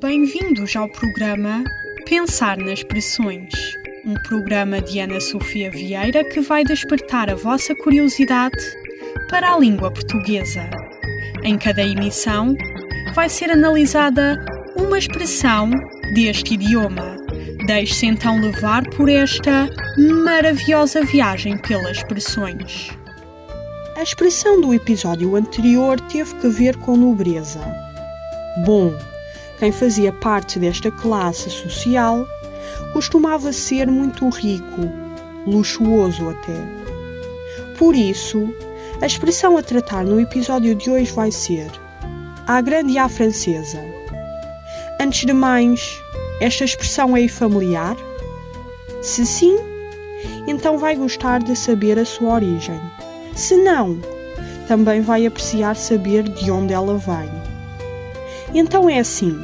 Bem-vindos ao programa Pensar nas Expressões, um programa de Ana Sofia Vieira que vai despertar a vossa curiosidade para a língua portuguesa. Em cada emissão, vai ser analisada uma expressão deste idioma. Deixe-se então levar por esta maravilhosa viagem pelas expressões. A expressão do episódio anterior teve que ver com nobreza. Bom, quem fazia parte desta classe social costumava ser muito rico, luxuoso até. Por isso, a expressão a tratar no episódio de hoje vai ser à grande e à francesa. Antes de mais, esta expressão é familiar? Se sim, então vai gostar de saber a sua origem. Se não, também vai apreciar saber de onde ela vem. Então é assim.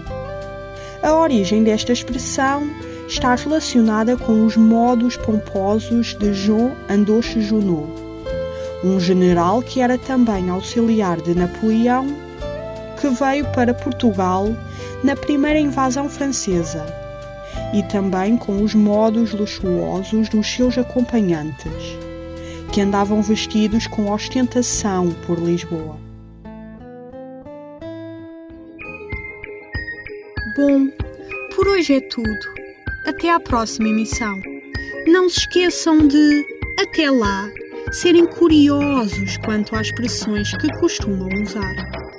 A origem desta expressão está relacionada com os modos pomposos de Jean Andoche Junot, um general que era também auxiliar de Napoleão, que veio para Portugal na primeira invasão francesa, e também com os modos luxuosos dos seus acompanhantes, que andavam vestidos com ostentação por Lisboa. Bom, por hoje é tudo. Até à próxima emissão. Não se esqueçam de, até lá, serem curiosos quanto às expressões que costumam usar.